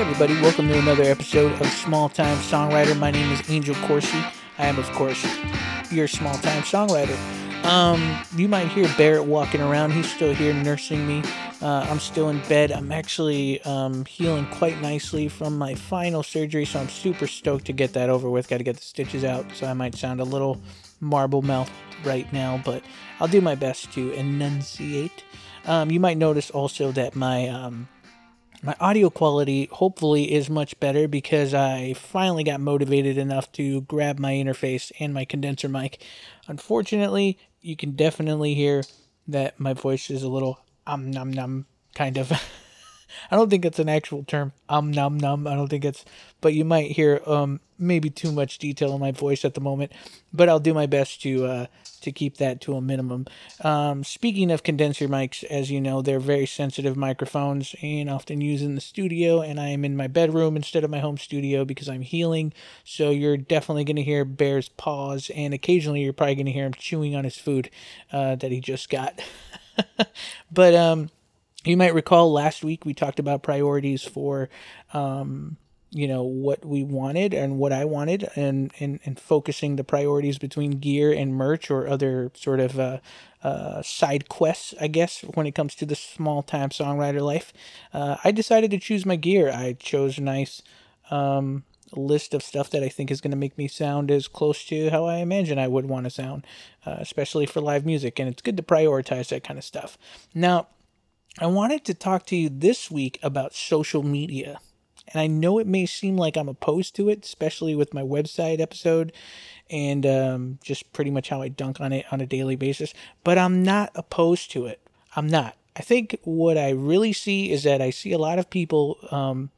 Hey everybody, welcome to another episode of Small Time Songwriter. My name is Angel Corsi. I am, of course, your small time songwriter. Um, you might hear Barrett walking around. He's still here nursing me. Uh, I'm still in bed. I'm actually um, healing quite nicely from my final surgery, so I'm super stoked to get that over with. Got to get the stitches out, so I might sound a little marble mouth right now, but I'll do my best to enunciate. Um, you might notice also that my um, my audio quality hopefully is much better because I finally got motivated enough to grab my interface and my condenser mic. Unfortunately, you can definitely hear that my voice is a little um num num kind of. I don't think it's an actual term. Um num num. I don't think it's, but you might hear um maybe too much detail in my voice at the moment. But I'll do my best to uh, to keep that to a minimum. Um, speaking of condenser mics, as you know, they're very sensitive microphones and often used in the studio. And I am in my bedroom instead of my home studio because I'm healing. So you're definitely going to hear Bear's paws, and occasionally you're probably going to hear him chewing on his food uh, that he just got. but um you might recall last week we talked about priorities for um, you know what we wanted and what I wanted and, and and focusing the priorities between gear and merch or other sort of uh, uh, side quests I guess when it comes to the small time songwriter life. Uh, I decided to choose my gear. I chose a nice um, list of stuff that I think is going to make me sound as close to how I imagine I would want to sound uh, especially for live music and it's good to prioritize that kind of stuff. Now I wanted to talk to you this week about social media. And I know it may seem like I'm opposed to it, especially with my website episode and um, just pretty much how I dunk on it on a daily basis, but I'm not opposed to it. I'm not. I think what I really see is that I see a lot of people um,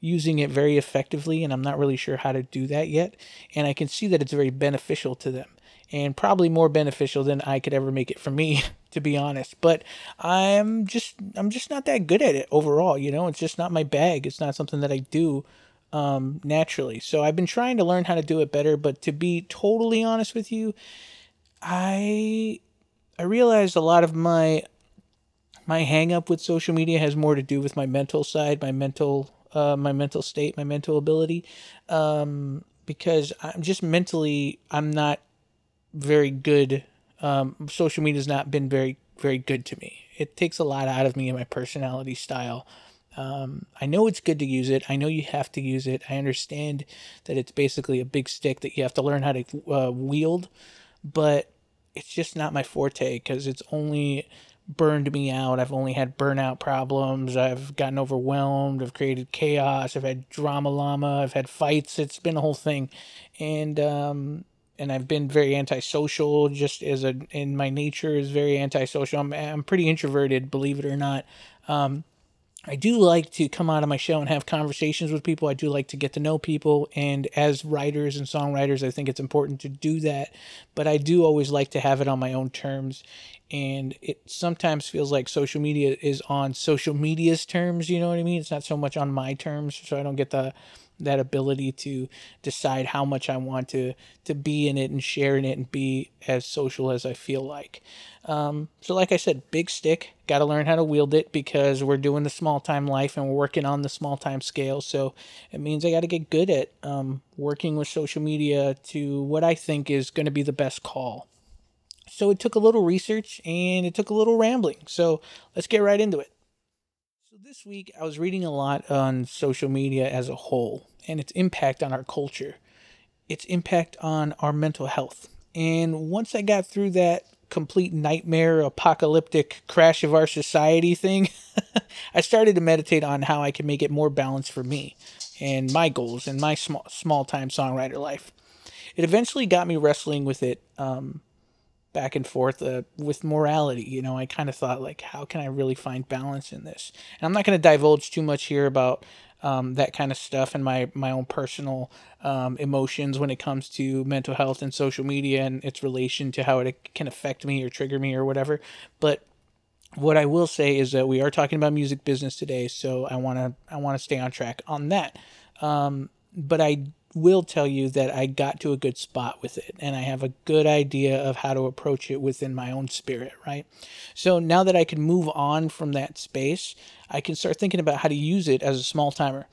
using it very effectively, and I'm not really sure how to do that yet. And I can see that it's very beneficial to them and probably more beneficial than I could ever make it for me, to be honest. But I'm just I'm just not that good at it overall, you know. It's just not my bag. It's not something that I do um, naturally. So I've been trying to learn how to do it better. But to be totally honest with you, I I realized a lot of my my hang up with social media has more to do with my mental side, my mental uh, my mental state, my mental ability. Um, because I'm just mentally I'm not very good. Um, social media has not been very very good to me. It takes a lot out of me and my personality style. Um, I know it's good to use it. I know you have to use it. I understand that it's basically a big stick that you have to learn how to uh, wield, but it's just not my forte because it's only burned me out. I've only had burnout problems. I've gotten overwhelmed. I've created chaos. I've had drama llama. I've had fights. It's been a whole thing, and um, and I've been very antisocial just as a in my nature is very antisocial. I'm I'm pretty introverted, believe it or not. Um, I do like to come out of my show and have conversations with people. I do like to get to know people. And as writers and songwriters, I think it's important to do that. But I do always like to have it on my own terms. And it sometimes feels like social media is on social media's terms. You know what I mean? It's not so much on my terms. So I don't get the that ability to decide how much I want to to be in it and share in it and be as social as I feel like. Um, so, like I said, big stick. Got to learn how to wield it because we're doing the small time life and we're working on the small time scale. So it means I got to get good at um, working with social media to what I think is going to be the best call. So it took a little research and it took a little rambling. So let's get right into it. So this week I was reading a lot on social media as a whole and its impact on our culture, its impact on our mental health. And once I got through that complete nightmare, apocalyptic crash of our society thing, I started to meditate on how I can make it more balanced for me and my goals and my small small time songwriter life. It eventually got me wrestling with it um, back and forth uh, with morality. You know, I kind of thought like, how can I really find balance in this? And I'm not going to divulge too much here about um, that kind of stuff and my my own personal um, emotions when it comes to mental health and social media and its relation to how it can affect me or trigger me or whatever. But what I will say is that we are talking about music business today, so I want to I want to stay on track on that. Um, but I will tell you that I got to a good spot with it and I have a good idea of how to approach it within my own spirit, right? So now that I can move on from that space, I can start thinking about how to use it as a small timer.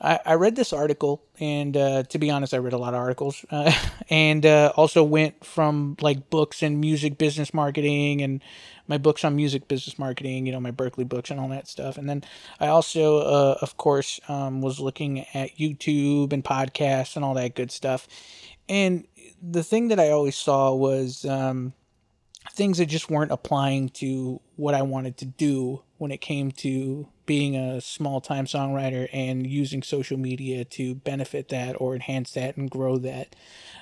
I, I read this article, and uh, to be honest, I read a lot of articles, uh, and uh, also went from like books and music business marketing and my books on music business marketing, you know, my Berklee books and all that stuff. And then I also, uh, of course, um, was looking at YouTube and podcasts and all that good stuff. And the thing that I always saw was um, things that just weren't applying to what I wanted to do when it came to being a small time songwriter and using social media to benefit that or enhance that and grow that.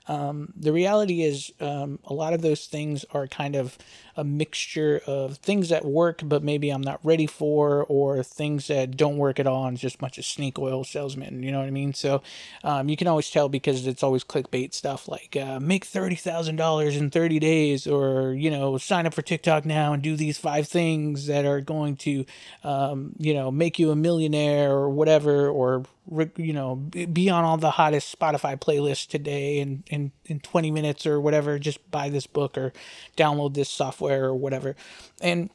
Um, the reality is, um, a lot of those things are kind of a mixture of things that work, but maybe I'm not ready for, or things that don't work at all and just a bunch of snake oil salesmen. You know what I mean? So um, you can always tell because it's always clickbait stuff like uh, make $30,000 in 30 days, or, you know, sign up for TikTok now and do these five things that are going to, um, you know, make you a millionaire or whatever, or you know be on all the hottest spotify playlists today in, in in 20 minutes or whatever just buy this book or download this software or whatever. And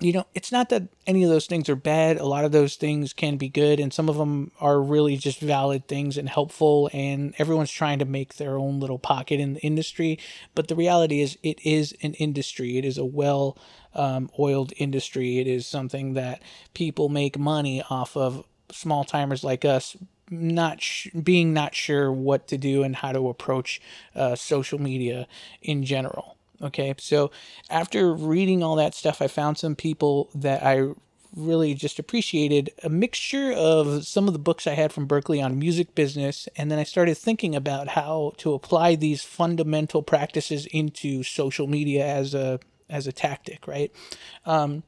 you know it's not that any of those things are bad. A lot of those things can be good and some of them are really just valid things and helpful and everyone's trying to make their own little pocket in the industry. But the reality is it is an industry. It is a well um, oiled industry it is something that people make money off of small timers like us not sh- being not sure what to do and how to approach uh, social media in general. Okay, so after reading all that stuff, I found some people that I really just appreciated a mixture of some of the books I had from Berklee on music business, and then I started thinking about how to apply these fundamental practices into social media as a as a tactic. Right. Um,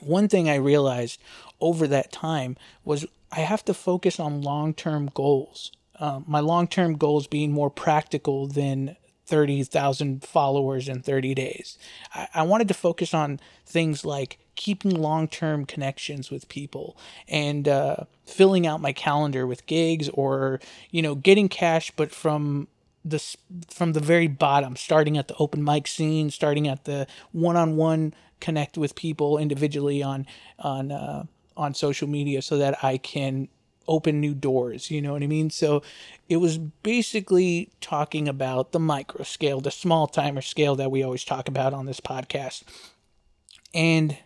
one thing I realized over that time was I have to focus on long term goals. Um, my long term goals being more practical than 30,000 followers in 30 days. I, I wanted to focus on things like keeping long term connections with people and uh, filling out my calendar with gigs or, you know, getting cash, but from the, from the very bottom, starting at the open mic scene, starting at the one on one connect with people individually on, on, uh, on social media so that I can open new doors. You know what I mean? So it was basically talking about the micro scale, the small timer scale that we always talk about on this podcast. And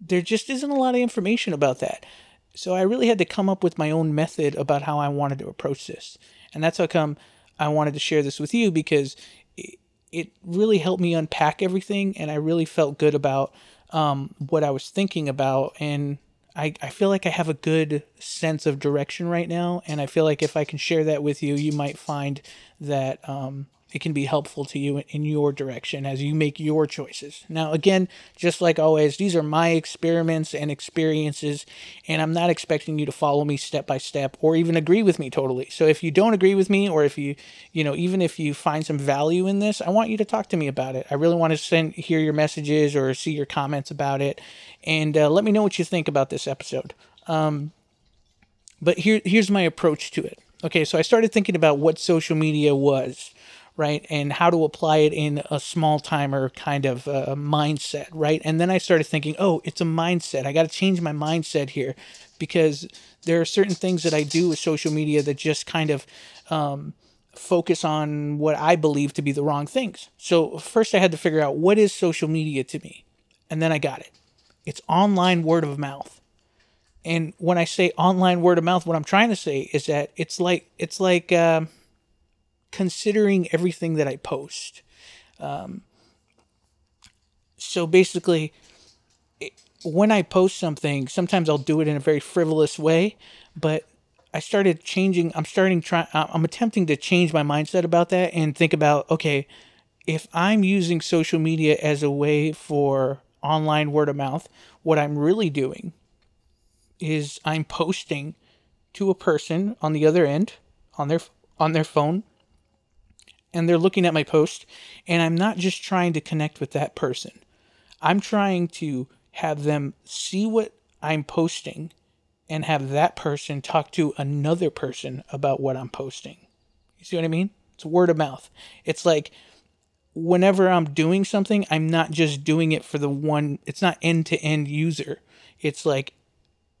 there just isn't a lot of information about that. So I really had to come up with my own method about how I wanted to approach this. And that's how come I wanted to share this with you because it, it really helped me unpack everything and I really felt good about um, what I was thinking about and I, I feel like I have a good sense of direction right now, and I feel like if I can share that with you, you might find that um, it can be helpful to you in your direction as you make your choices. Now, again, just like always, these are my experiments and experiences, and I'm not expecting you to follow me step by step or even agree with me totally. So if you don't agree with me, or if you, you know, even if you find some value in this, I want you to talk to me about it. I really want to send hear your messages or see your comments about it, and uh, let me know what you think about this episode. Um, but here, here's my approach to it. Okay, so I started thinking about what social media was right? And how to apply it in a small timer kind of uh, mindset, right? And then I started thinking, oh, it's a mindset. I got to change my mindset here because there are certain things that I do with social media that just kind of um, focus on what I believe to be the wrong things. So first I had to figure out what is social media to me. And then I got it. It's online word of mouth. And when I say online word of mouth, what I'm trying to say is that it's like it's like um, considering everything that I post. Um, so basically, it, when I post something, sometimes I'll do it in a very frivolous way, but I started changing. I'm starting try. I'm attempting to change my mindset about that and think about okay, if I'm using social media as a way for online word of mouth, what I'm really doing is I'm posting to a person on the other end on their on their phone and they're looking at my post and I'm not just trying to connect with that person. I'm trying to have them see what I'm posting and have that person talk to another person about what I'm posting. You see what I mean? It's word of mouth. It's like whenever I'm doing something, I'm not just doing it for the one, it's not end to end user. It's like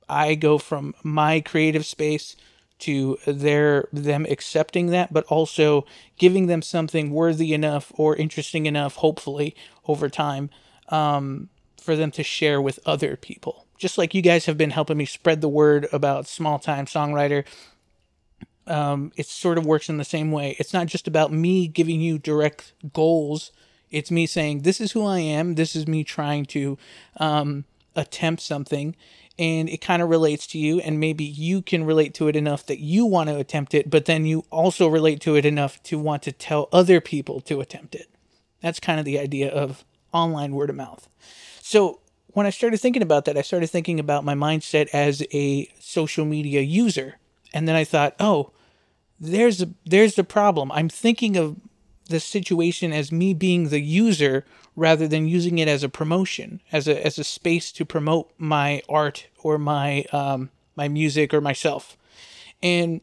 I go from my creative space to their them accepting that but also giving them something worthy enough or interesting enough hopefully over time um, for them to share with other people. Just like you guys have been helping me spread the word about small time songwriter um, it sort of works in the same way. It's not just about me giving you direct goals. It's me saying this is who i am. This is me trying to um, attempt something and it kind of relates to you and maybe you can relate to it enough that you want to attempt it but then you also relate to it enough to want to tell other people to attempt it. That's kind of the idea of online word of mouth. So when i started thinking about that i started thinking about my mindset as a social media user and then i thought oh there's there's the problem. I'm thinking of the situation as me being the user rather than using it as a promotion, as a as a space to promote my art or my um, my music or myself. And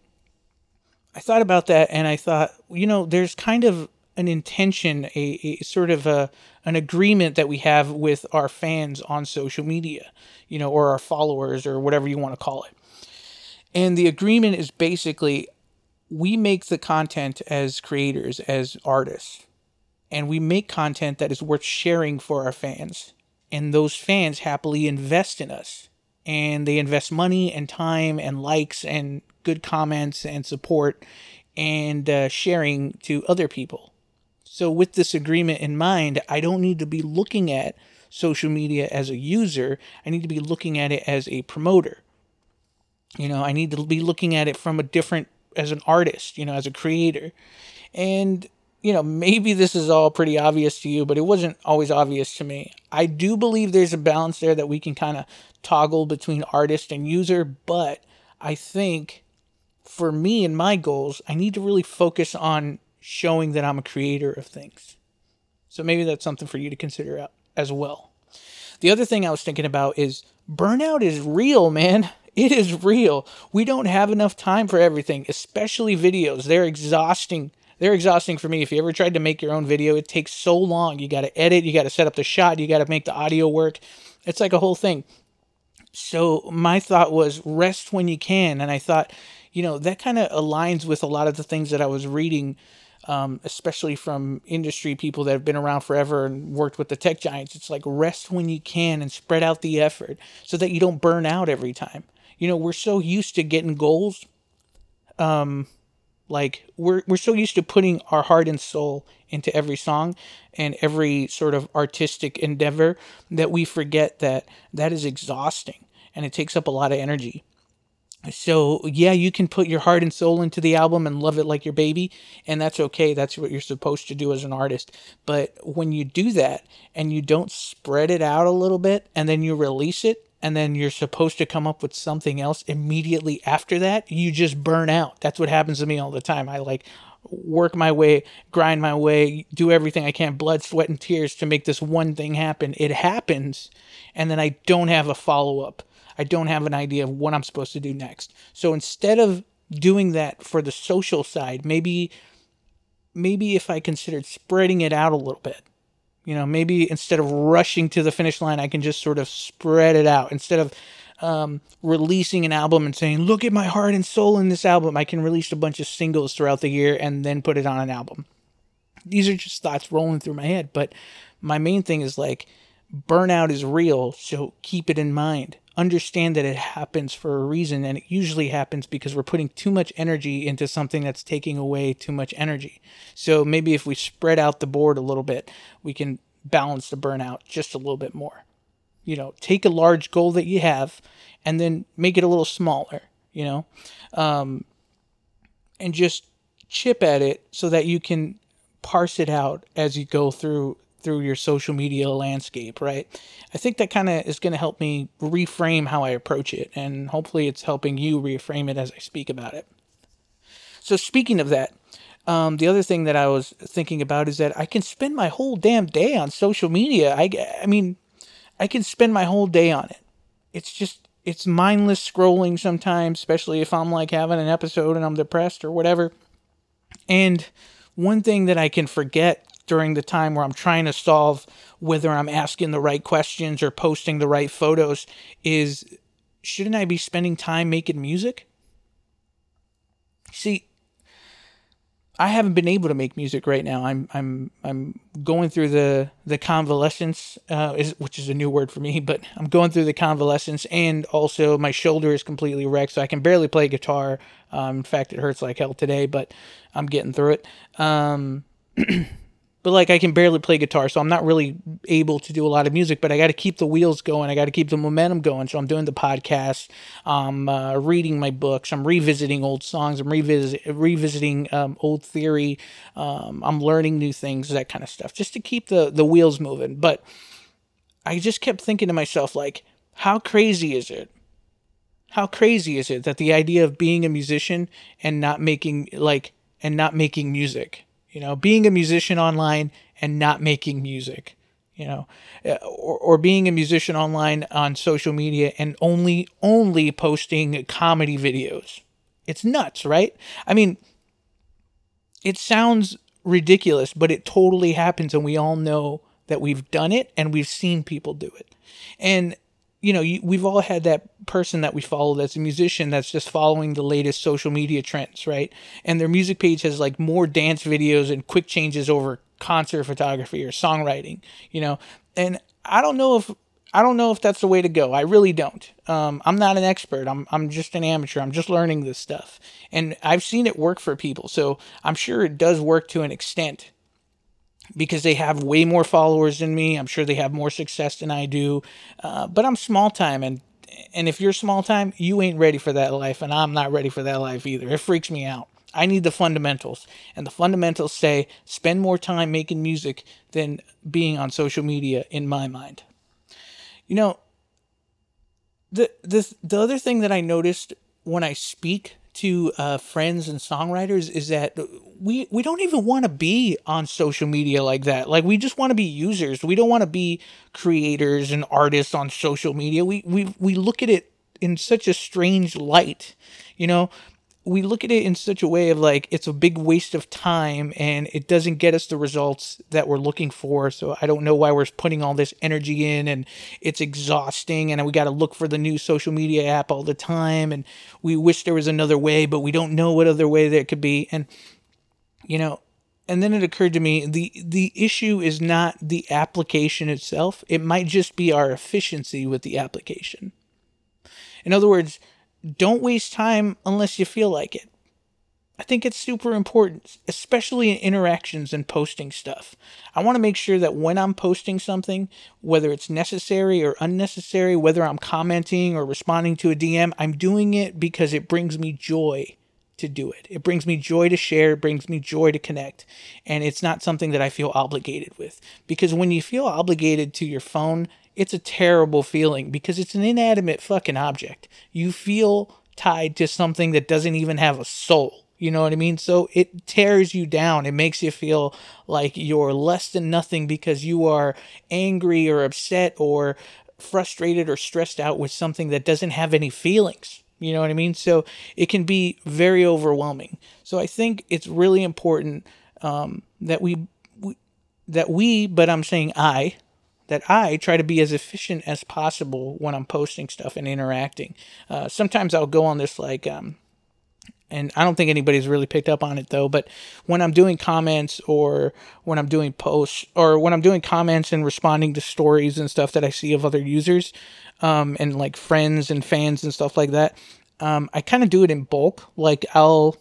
I thought about that, and I thought, you know, there's kind of an intention, a, a sort of a an agreement that we have with our fans on social media, you know, or our followers or whatever you want to call it. And the agreement is basically we make the content as creators, as artists and we make content that is worth sharing for our fans. And those fans happily invest in us. And they invest money and time and likes and good comments and support and uh, sharing to other people. So, with this agreement in mind, I don't need to be looking at social media as a user. I need to be looking at it as a promoter. You know, I need to be looking at it from a different, as an artist, you know, as a creator. And you know, maybe this is all pretty obvious to you, but it wasn't always obvious to me. I do believe there's a balance there that we can kind of toggle between artist and user, but I think for me and my goals, I need to really focus on showing that I'm a creator of things. So maybe that's something for you to consider as well. The other thing I was thinking about is burnout is real, man. It is real. We don't have enough time for everything, especially videos. They're exhausting they're exhausting for me. If you ever tried to make your own video, it takes so long. You got to edit, you got to set up the shot, you got to make the audio work. It's like a whole thing. So my thought was rest when you can. And I thought, you know, that kind of aligns with a lot of the things that I was reading, um, especially from industry people that have been around forever and worked with the tech giants. It's like rest when you can and spread out the effort so that you don't burn out every time. You know, we're so used to getting goals. Um, like we're we're so used to putting our heart and soul into every song and every sort of artistic endeavor that we forget that that is exhausting and it takes up a lot of energy. So, yeah, you can put your heart and soul into the album and love it like your baby, and that's okay. That's what you're supposed to do as an artist. But when you do that and you don't spread it out a little bit and then you release it and then you're supposed to come up with something else immediately after that, you just burn out. That's what happens to me all the time. I like work my way, grind my way, do everything I can, blood, sweat, and tears to make this one thing happen. It happens, and then I don't have a follow up. I don't have an idea of what I'm supposed to do next. So instead of doing that for the social side, maybe maybe if I considered spreading it out a little bit you know, maybe instead of rushing to the finish line, I can just sort of spread it out. Instead of um, releasing an album and saying, look at my heart and soul in this album, I can release a bunch of singles throughout the year and then put it on an album. These are just thoughts rolling through my head. But my main thing is like, burnout is real, so keep it in mind. Understand that it happens for a reason and it usually happens because we're putting too much energy into something that's taking away too much energy. So maybe if we spread out the board a little bit we can balance the burnout just a little bit more. You know take a large goal that you have and then make it a little smaller you know um, and just chip at it so that you can parse it out as you go through through your social media landscape, right? I think that kind of is going to help me reframe how I approach it, and hopefully it's helping you reframe it as I speak about it. So, speaking of that, um, the other thing that I was thinking about is that I can spend my whole damn day on social media. I, I mean, I can spend my whole day on it. It's just, it's mindless scrolling sometimes, especially if I'm like having an episode and I'm depressed or whatever. And one thing that I can forget during the time where I'm trying to solve whether I'm asking the right questions or posting the right photos is shouldn't I be spending time making music? See, I haven't been able to make music right now. I'm I'm I'm going through the the convalescence, uh, is, which is a new word for me. But I'm going through the convalescence, and also my shoulder is completely wrecked, so I can barely play guitar. Um, in fact, it hurts like hell today, but I'm getting through it. Um, but like I can barely play guitar, so I'm not really able to do a lot of music. But I got to keep the wheels going. I got to keep the momentum going. So I'm doing the podcast. I'm uh, reading my books. I'm revisiting old songs. I'm revisit revisiting um, old theory. Um, I'm learning new things, that kind of stuff, just to keep the the wheels moving. But I just kept thinking to myself, like, how crazy is it? How crazy is it that the idea of being a musician and not making like and not making music you know, being a musician online and not making music, you know, uh, or, or being a musician online on social media and only only posting comedy videos. It's nuts, right? I mean, it sounds ridiculous, but it totally happens and we all know that we've done it and we've seen people do it. And you know, you, we've all had that person that we follow that's a musician that's just following the latest social media trends, right? And their music page has like more dance videos and quick changes over concert photography or songwriting, you know. And I don't know if I don't know if that's the way to go. I really don't. Um, I'm not an expert. I'm I'm just an amateur. I'm just learning this stuff, and I've seen it work for people. So I'm sure it does work to an extent because they have way more followers than me. I'm sure they have more success than I do. Uh, but I'm small time and and if you're small time, you ain't ready for that life and I'm not ready for that life either. It freaks me out. I need the fundamentals. And the fundamentals say spend more time making music than being on social media in my mind. You know, the the the other thing that I noticed when I speak to uh, friends and songwriters is that we we don't even want to be on social media like that. Like we just want to be users. We don't want to be creators and artists on social media. We we we look at it in such a strange light. You know, we look at it in such a way of like it's a big waste of time and it doesn't get us the results that we're looking for. So i don't know why we're putting all this energy in and it's exhausting and we got to look for the new social media app all the time and we wish there was another way but we don't know what other way there could be. And you know and then it occurred to me the the issue is not the application itself. It might just be our efficiency with the application. In other words don't waste time unless you feel like it. I think it's super important, especially in interactions and posting stuff. I want to make sure that when I'm posting something, whether it's necessary or unnecessary, whether I'm commenting or responding to a DM, I'm doing it because it brings me joy to do it. It brings me joy to share, it brings me joy to connect, and it's not something that I feel obligated with. Because when you feel obligated to your phone, it's a terrible feeling because it's an inanimate fucking object. You feel tied to something that doesn't even have a soul. You know what I mean? So it tears you down. It makes you feel like you're less than nothing because you are angry or upset or frustrated or stressed out with something that doesn't have any feelings. You know what I mean? So it can be very overwhelming. So I think it's really important um, that we, we that we, but I'm saying I, that I try to be as efficient as possible when I'm posting stuff and interacting. Uh, sometimes I'll go on this like, um, and I don't think anybody's really picked up on it though, but when I'm doing comments or when I'm doing posts or when I'm doing comments and responding to stories and stuff that I see of other users, um, and like friends and fans and stuff like that, um, I kind of do it in bulk. Like I'll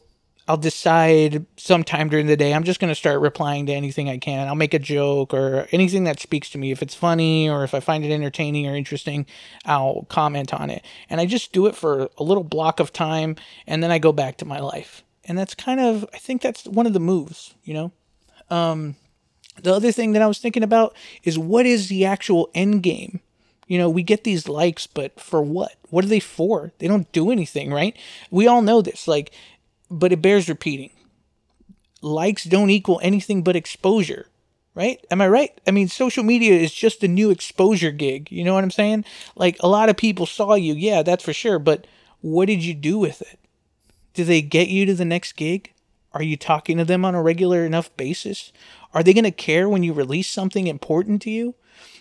I'll decide sometime during the day I'm just going to start replying to anything I can. I'll make a joke or anything that speaks to me. If it's funny or if I find it entertaining or interesting, I'll comment on it. And I just do it for a little block of time and then I go back to my life. And that's kind of I think that's one of the moves, you know. Um the other thing that I was thinking about is what is the actual end game? You know, we get these likes, but for what? What are they for? They don't do anything, right? We all know this. Like but it bears repeating. Likes don't equal anything but exposure, right? Am I right? I mean, social media is just a new exposure gig. You know what I'm saying? Like a lot of people saw you, yeah, that's for sure, but what did you do with it? Do they get you to the next gig? Are you talking to them on a regular enough basis? Are they going to care when you release something important to you?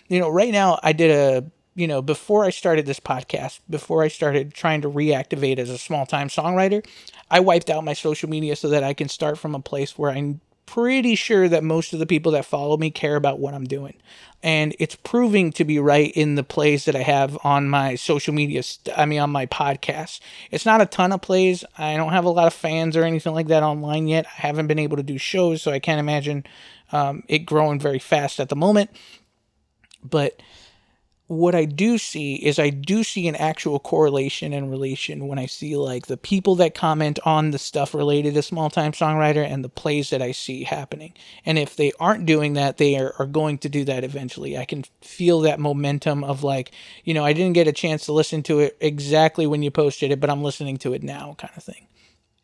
You know, right now I did a you know, before I started this podcast, before I started trying to reactivate as a small time songwriter, I wiped out my social media so that I can start from a place where I'm pretty sure that most of the people that follow me care about what I'm doing. And it's proving to be right in the plays that I have on my social media, st- I mean, on my podcast. It's not a ton of plays. I don't have a lot of fans or anything like that online yet. I haven't been able to do shows, so I can't imagine um, it growing very fast at the moment. But what I do see is I do see an actual correlation and relation when I see like the people that comment on the stuff related to small time songwriter and the plays that I see happening. And if they aren't doing that, they are, are going to do that eventually. I can feel that momentum of like, you know, I didn't get a chance to listen to it exactly when you posted it, but I'm listening to it now kind of thing.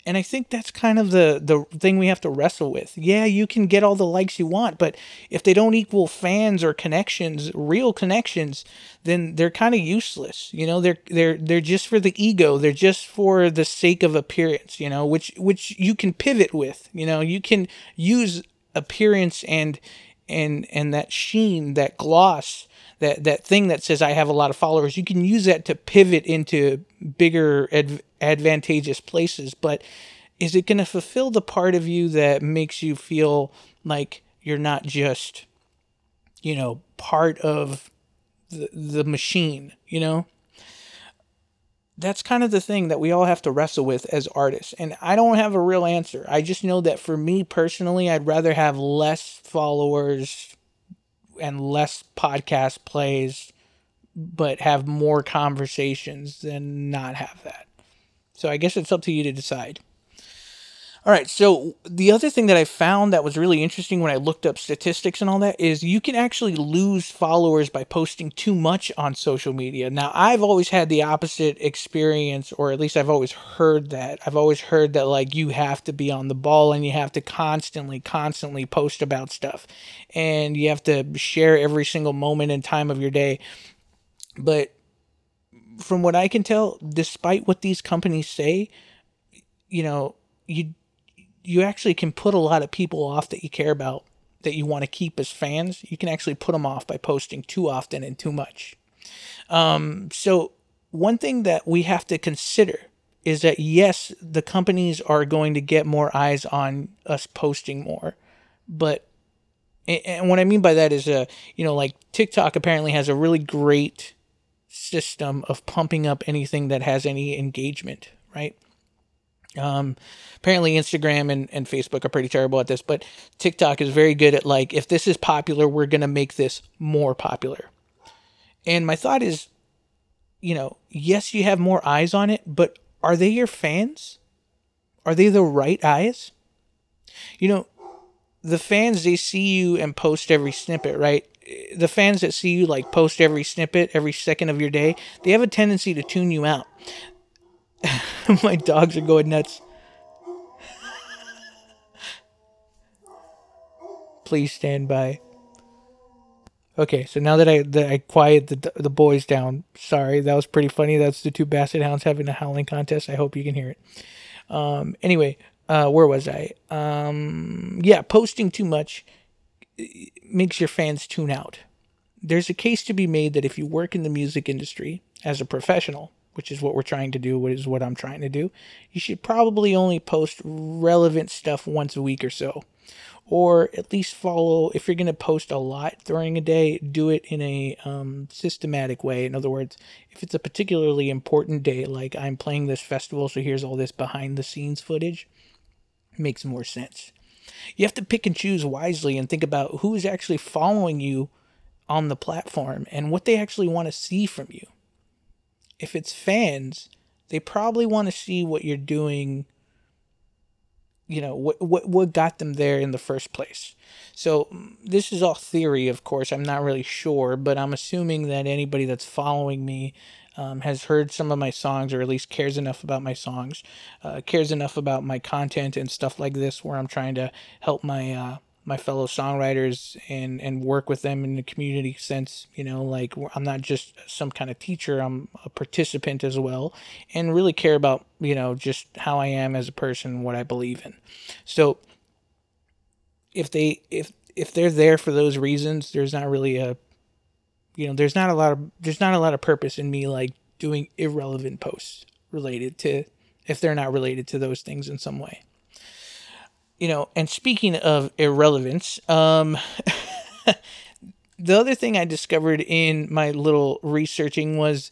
And I think that's kind of the the thing we have to wrestle with. Yeah, you can get all the likes you want, but if they don't equal fans or connections, real connections, then they're kind of useless. You know, they're they're they're just for the ego. They're just for the sake of appearance, you know, which which you can pivot with. You know, you can use appearance and and and that sheen, that gloss that that thing that says I have a lot of followers, you can use that to pivot into bigger ad- advantageous places. But is it going to fulfill the part of you that makes you feel like you're not just, you know, part of the the machine? You know. That's kind of the thing that we all have to wrestle with as artists. And I don't have a real answer. I just know that for me personally, I'd rather have less followers and less podcast plays, but have more conversations than not have that. So I guess it's up to you to decide. All right, so the other thing that I found that was really interesting when I looked up statistics and all that is you can actually lose followers by posting too much on social media. Now, I've always had the opposite experience, or at least I've always heard that. I've always heard that, like, you have to be on the ball and you have to constantly, constantly post about stuff, and you have to share every single moment and time of your day. But from what I can tell, despite what these companies say, you know, you you actually can put a lot of people off that you care about that you want to keep as fans. You can actually put them off by posting too often and too much. Um, so one thing that we have to consider is that yes, the companies are going to get more eyes on us posting more, but and what I mean by that is, uh, you know, like TikTok apparently has a really great system of pumping up anything that has any engagement, right? Um, apparently Instagram and, and Facebook are pretty terrible at this, but TikTok is very good at like, if this is popular, we're going to make this more popular. And my thought is, you know, yes, you have more eyes on it, but are they your fans? Are they the right eyes? You know, the fans, they see you and post every snippet, right? The fans that see you like post every snippet every second of your day, they have a tendency to tune you out. My dogs are going nuts. Please stand by. Okay, so now that I that I quiet the the boys down, sorry, that was pretty funny. That's the two basset hounds having a howling contest. I hope you can hear it. Um, anyway, uh, where was I? Um, yeah, posting too much makes your fans tune out. There's a case to be made that if you work in the music industry as a professional, which is what we're trying to do, what is what I'm trying to do, you should probably only post relevant stuff once a week or so. Or at least follow, if you're going to post a lot during a day, do it in a um, systematic way. In other words, if it's a particularly important day, like I'm playing this festival, so here's all this behind the scenes footage, makes more sense. You have to pick and choose wisely and think about who is actually following you on the platform and what they actually want to see from you if it's fans, they probably want to see what you're doing you know what what what got them there in the first place. So mm, this is all theory of course. I'm not really sure but i'm assuming that anybody that's following me um, has heard some of my songs or at least cares enough about my songs uh, cares enough about my content and stuff like this where i'm trying to help my uh, my fellow songwriters and and work with them in the community sense you know like i'm not just some kind of teacher i'm a participant as well and really care about you know just how i am as a person what i believe in so if they if if they're there for those reasons there's not really a You know, there's not a lot of there's not a lot of purpose in me like doing irrelevant posts related to if they're not related to those things in some way. You know, and speaking of irrelevance, um the other thing I discovered in my little researching was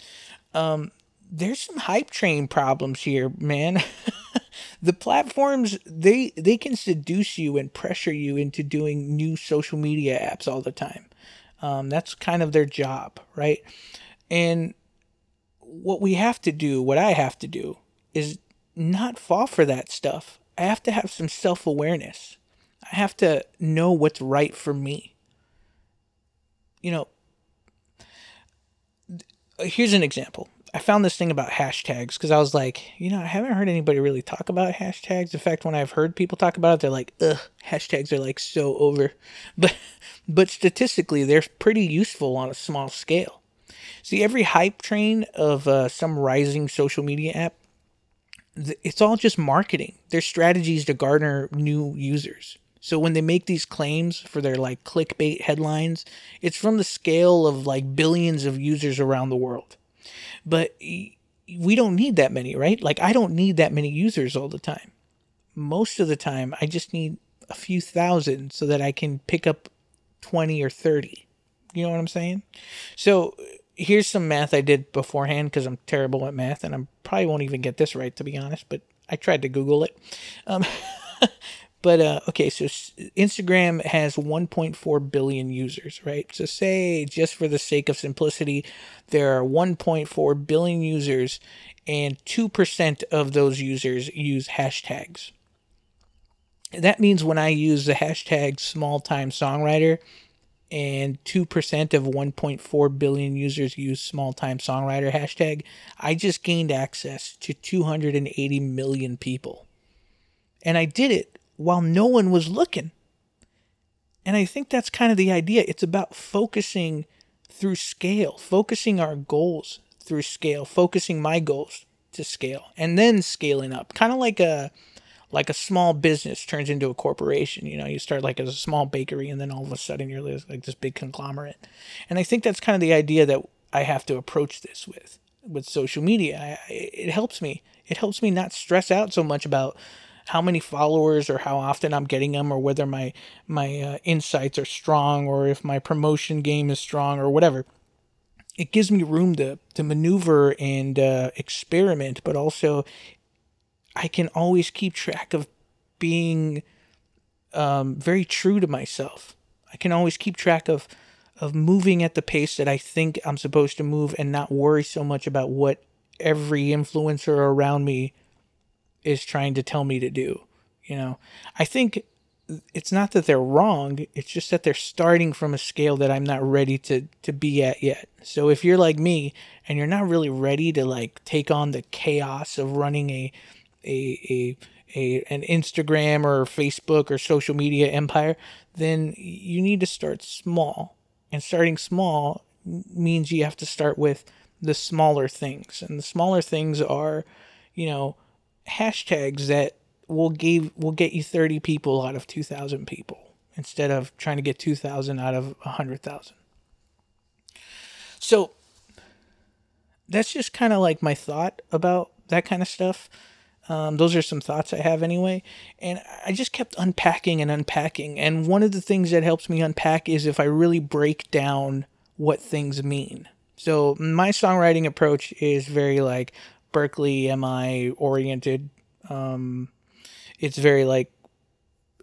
um there's some hype train problems here, man. the platforms they they can seduce you and pressure you into doing new social media apps all the time. Um, that's kind of their job, right? And what we have to do, what I have to do, is not fall for that stuff. I have to have some self awareness. I have to know what's right for me. You know, here's an example. I found this thing about hashtags because I was like, you know, I haven't heard anybody really talk about hashtags. In fact, when I've heard people talk about it, they're like, ugh, hashtags are like so over. But but statistically, they're pretty useful on a small scale. See, every hype train of uh, some rising social media app, it's all just marketing. Their strategies to garner new users. So when they make these claims for their like clickbait headlines, it's from the scale of like billions of users around the world. But we don't need that many, right? Like I don't need that many users all the time. Most of the time, I just need a few thousand so that I can pick up 20 or 30. You know what I'm saying? So here's some math I did beforehand because I'm terrible at math and I probably won't even get this right to be honest, but I tried to Google it. Um, But uh, okay, so Instagram has 1.4 billion users, right? So say, just for the sake of simplicity, there are 1.4 billion users, and 2% of those users use hashtags. That means when I use the hashtag small time songwriter, and 2% of 1.4 billion users use small time songwriter hashtag, I just gained access to 280 million people. And I did it while no one was looking. And I think that's kind of the idea. It's about focusing through scale, focusing our goals through scale, focusing my goals to scale, and then scaling up. Kind of like a like a small business turns into a corporation. You know, you start like as a small bakery, and then all of a sudden you're like this big conglomerate. And I think that's kind of the idea that I have to approach this with with social media. I, it helps me. It helps me not stress out so much about how many followers or how often I'm getting them or whether my my uh, insights are strong or if my promotion game is strong or whatever. It gives me room to to maneuver and uh, experiment, but also I can always keep track of being um, very true to myself. I can always keep track of of moving at the pace that I think I'm supposed to move and not worry so much about what every influencer around me is trying to tell me to do. You know, I think it's not that they're wrong. It's just that they're starting from a scale that I'm not ready to to be at yet. So if you're like me and you're not really ready to like take on the chaos of running a a a, a an Instagram or Facebook or social media empire, then you need to start small. And starting small means you have to start with the smaller things. And the smaller things are, you know, hashtags that will give will get you 30 people out of 2000 people instead of trying to get 2000 out of 100,000. So that's just kind of like my thought about that kind of stuff. Um, those are some thoughts I have anyway. And I just kept unpacking and unpacking. And one of the things that helps me unpack is if I really break down what things mean. So my songwriting approach is very like, Berklee MI oriented. Um, it's very like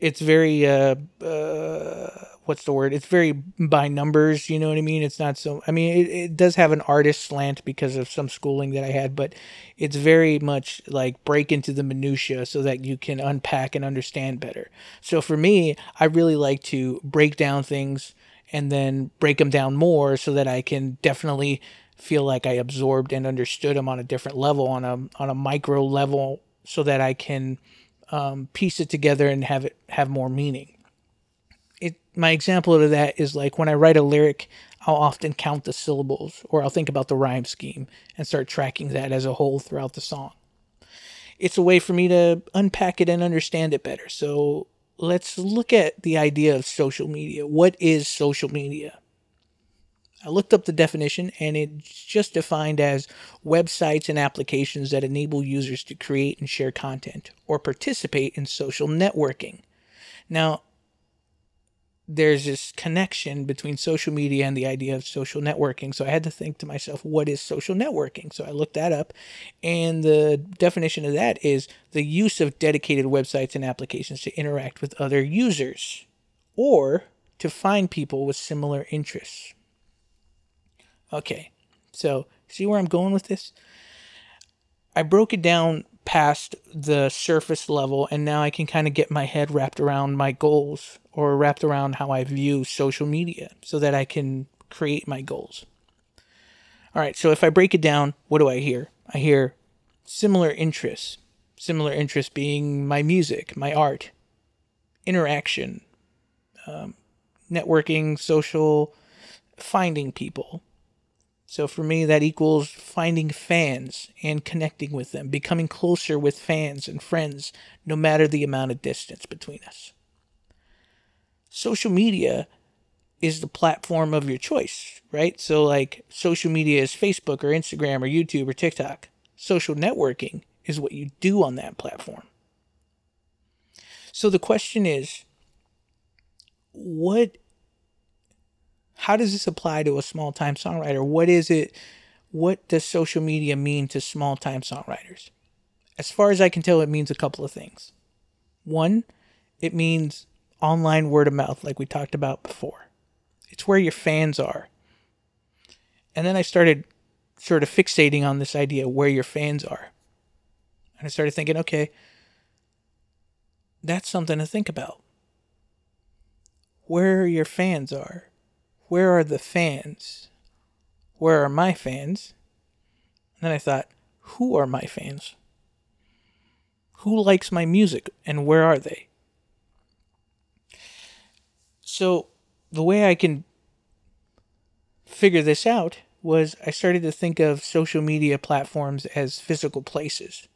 it's very uh, uh, what's the word? It's very by numbers. You know what I mean? It's not so. I mean, it, it does have an artist slant because of some schooling that I had, but it's very much like break into the minutia so that you can unpack and understand better. So for me, I really like to break down things and then break them down more so that I can definitely feel like I absorbed and understood them on a different level, on a on a micro level, so that I can um, piece it together and have it have more meaning. My example of that is like when I write a lyric, I'll often count the syllables, or I'll think about the rhyme scheme and start tracking that as a whole throughout the song. It's a way for me to unpack it and understand it better. So let's look at the idea of social media. What is social media? I looked up the definition and it's just defined as websites and applications that enable users to create and share content or participate in social networking. Now, there's this connection between social media and the idea of social networking. So I had to think to myself, what is social networking? So I looked that up, and the definition of that is the use of dedicated websites and applications to interact with other users or to find people with similar interests. Okay, so see where I'm going with this? I broke it down past the surface level, and now I can kind of get my head wrapped around my goals or wrapped around how I view social media so that I can create my goals. All right, so if I break it down, what do I hear? I hear similar interests, similar interests being my music, my art, interaction, um, networking, social, finding people, so for me, that equals finding fans and connecting with them, becoming closer with fans and friends, no matter the amount of distance between us. Social media is the platform of your choice, right? So, like, social media is Facebook or Instagram or YouTube or TikTok. Social networking is what you do on that platform. So, the question is what how does this apply to a small time songwriter? What is it? What does social media mean to small time songwriters? As far as I can tell, it means a couple of things. One, it means online word of mouth, like we talked about before. It's where your fans are. And then I started sort of fixating on this idea where your fans are. And I started thinking, okay, that's something to think about. Where your fans are where are the fans? Where are my fans? And then I thought, who are my fans? Who likes my music and where are they? So, the way I can figure this out was I started to think of social media platforms as physical places.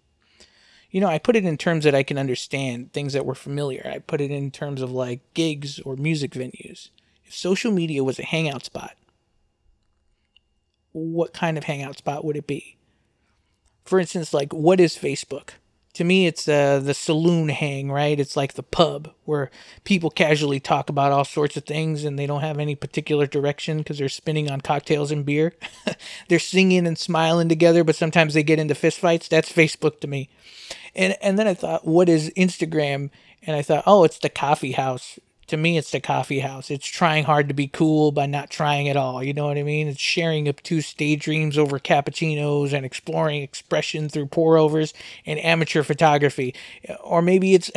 You know, I put it in terms that I can understand, things that were familiar. I put it in terms of like gigs or music venues if social media was a hangout spot, what kind of hangout spot would it be? For instance, like what is Facebook? To me, it's uh, the saloon hang, right? It's like the pub where people casually talk about all sorts of things and they don't have any particular direction because they're spinning on cocktails and beer. they're singing and smiling together, but sometimes they get into fistfights. That's Facebook to me. And and then I thought, what is Instagram? And I thought, oh, it's the coffee house to me it's the coffee house. It's trying hard to be cool by not trying at all you know what i mean? It's sharing obtuse daydreams over cappuccinos and exploring expression through pour overs and amateur photography. Or maybe it's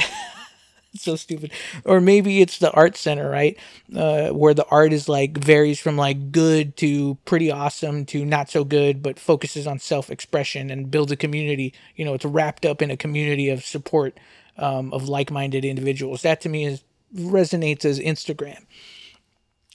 so stupid. Or maybe it's the art center right? Uh, where the art is like varies from like good to pretty awesome to not so good but focuses on self-expression and builds a community. You know it's wrapped up in a community of support um, of like-minded individuals. That to me is resonates as Instagram.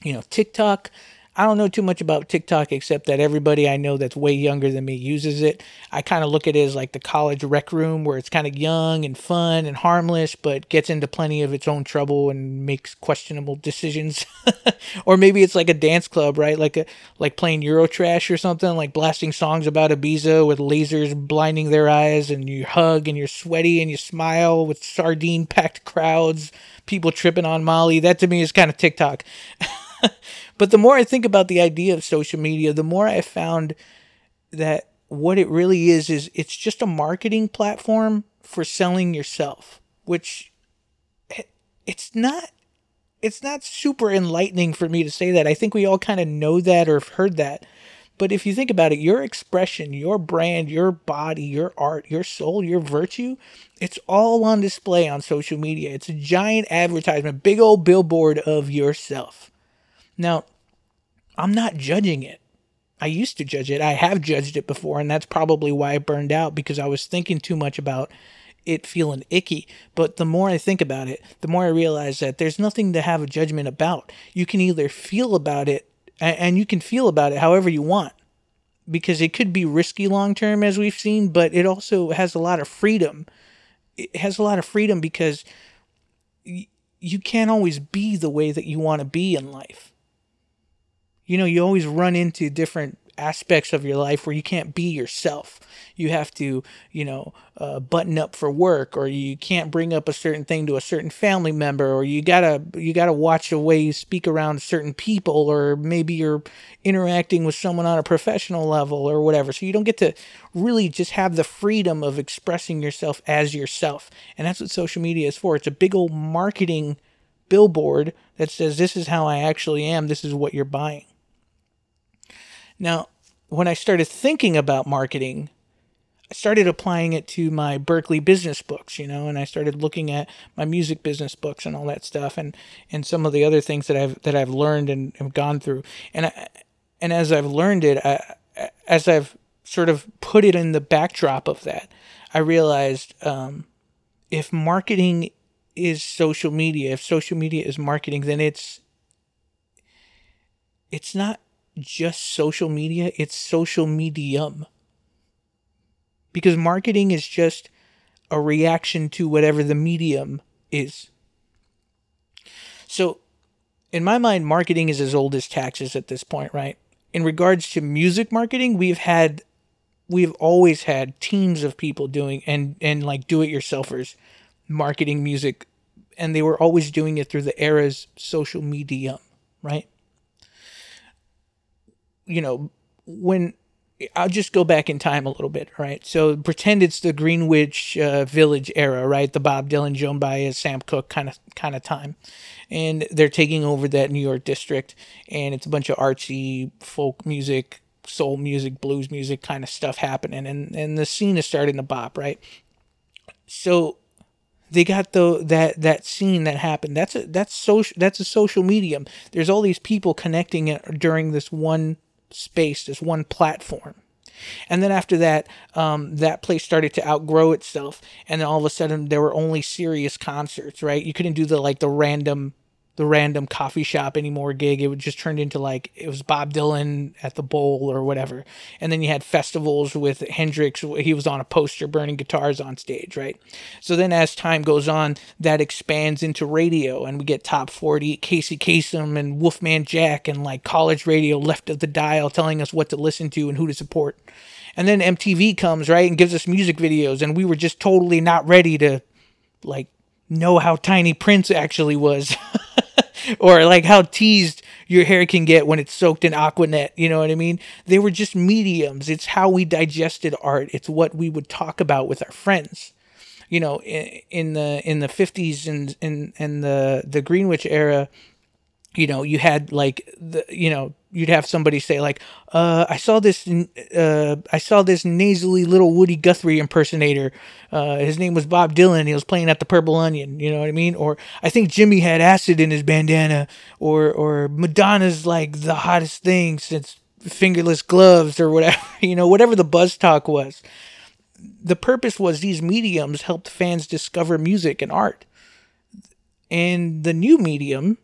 You know, TikTok, I don't know too much about TikTok except that everybody I know that's way younger than me uses it. I kind of look at it as like the college rec room where it's kind of young and fun and harmless, but gets into plenty of its own trouble and makes questionable decisions. or maybe it's like a dance club, right? Like a like playing Eurotrash or something, like blasting songs about Ibiza with lasers blinding their eyes, and you hug and you're sweaty and you smile with sardine packed crowds, people tripping on Molly. That to me is kind of TikTok. but the more I think about the idea of social media, the more I found that what it really is is it's just a marketing platform for selling yourself, which eh, it's not it's not super enlightening for me to say that. I think we all kind of know that or have heard that. But if you think about it, your expression, your brand, your body, your art, your soul, your virtue, it's all on display on social media. It's a giant advertisement, big old billboard of yourself. Now, I'm not judging it. I used to judge it. I have judged it before, and that's probably why I burned out because I was thinking too much about it feeling icky. But the more I think about it, the more I realize that there's nothing to have a judgment about. You can either feel about it, and you can feel about it however you want because it could be risky long term, as we've seen, but it also has a lot of freedom. It has a lot of freedom because you can't always be the way that you want to be in life You know, you always run into different aspects of your life where you can't be yourself. You have to, you know, uh, button up for work, or you can't bring up a certain thing to a certain family member, or you gotta you gotta watch the way you speak around certain people, or maybe you're interacting with someone on a professional level or whatever. So you don't get to really just have the freedom of expressing yourself as yourself, and that's what social media is for. It's a big old marketing billboard that says this is how I actually am. This is what you're buying. Now, when I started thinking about marketing, I started applying it to my Berklee business books, you know, and I started looking at my music business books and all that stuff, and and some of the other things that I've that I've learned and have gone through, and I, and as I've learned it, I, as I've sort of put it in the backdrop of that, I realized um, if marketing is social media, if social media is marketing, then it's it's not just social media, it's social medium. Because marketing is just a reaction to whatever the medium is. So, in my mind, marketing is as old as taxes at this point, right? In regards to music marketing, we've had we've always had teams of people doing and and like do it yourselfers marketing music and they were always doing it through the era's social medium, right? You know, when I'll just go back in time a little bit, right? So pretend it's the Greenwich uh, Village era, right? The Bob Dylan, Joan Baez, Sam Cooke kind of kind of time, and they're taking over that New York district, and it's a bunch of artsy folk music, soul music, blues music kind of stuff happening, and and the scene is starting to bop, right? So they got the that that scene that happened. That's a that's social that's a social medium. There's all these people connecting during this one space, as one platform. And then after that, um, that place started to outgrow itself, and then all of a sudden there were only serious concerts. Right? You couldn't do the like the random the random coffee shop anymore gig. It just turned into like it was Bob Dylan at the bowl or whatever. And then you had festivals with Hendrix. He was on a poster burning guitars on stage, right? So then as time goes on, that expands into radio and we get top 40, Casey Kasem and Wolfman Jack and like college radio left of the dial telling us what to listen to and who to support. And then MTV comes, right, and gives us music videos and we were just totally not ready to like know how tiny Prince actually was. or like how teased your hair can get when it's soaked in Aquanet. You know what I mean? They were just mediums. It's how we digested art. It's what we would talk about with our friends. You know, in, the in the fifties and in and the the Greenwich era, you know, you had like the you know you'd have somebody say like, uh, "I saw this, uh, I saw this nasally little Woody Guthrie impersonator. Uh, his name was Bob Dylan. He was playing at the Purple Onion. You know what I mean? Or I think Jimmy had acid in his bandana. Or or Madonna's like the hottest thing since fingerless gloves or whatever. You know, whatever the buzz talk was. The purpose was these mediums helped fans discover music and art. And the new medium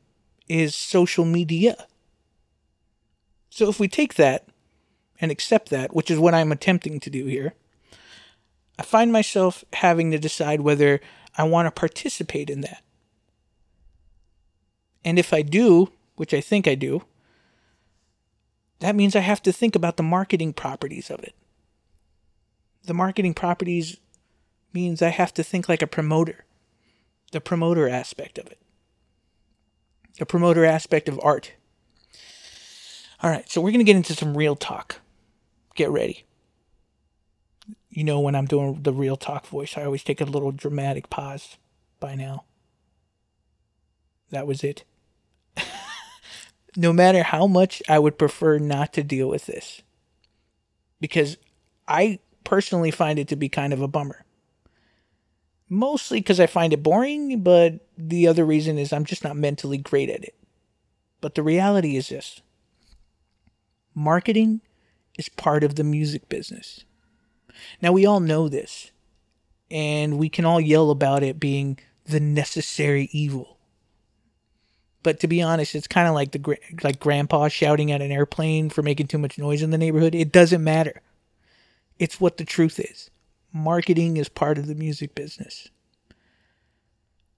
is social media so if we take that and accept that, which is what I'm attempting to do here, I find myself having to decide whether I want to participate in that. And if I do, which I think I do, that means I have to think about the marketing properties of it. The marketing properties means I have to think like a promoter, the promoter aspect of it, the promoter aspect of art all right, so we're going to get into some real talk. Get ready. You know, when I'm doing the real talk voice, I always take a little dramatic pause by now. That was it. no matter how much I would prefer not to deal with this, because I personally find it to be kind of a bummer. Mostly because I find it boring, but the other reason is I'm just not mentally great at it. But the reality is this Marketing is part of the music business. Now, we all know this, and we can all yell about it being the necessary evil. But to be honest, it's kind of like the like grandpa shouting at an airplane for making too much noise in the neighborhood. It doesn't matter. It's what the truth is. Marketing is part of the music business.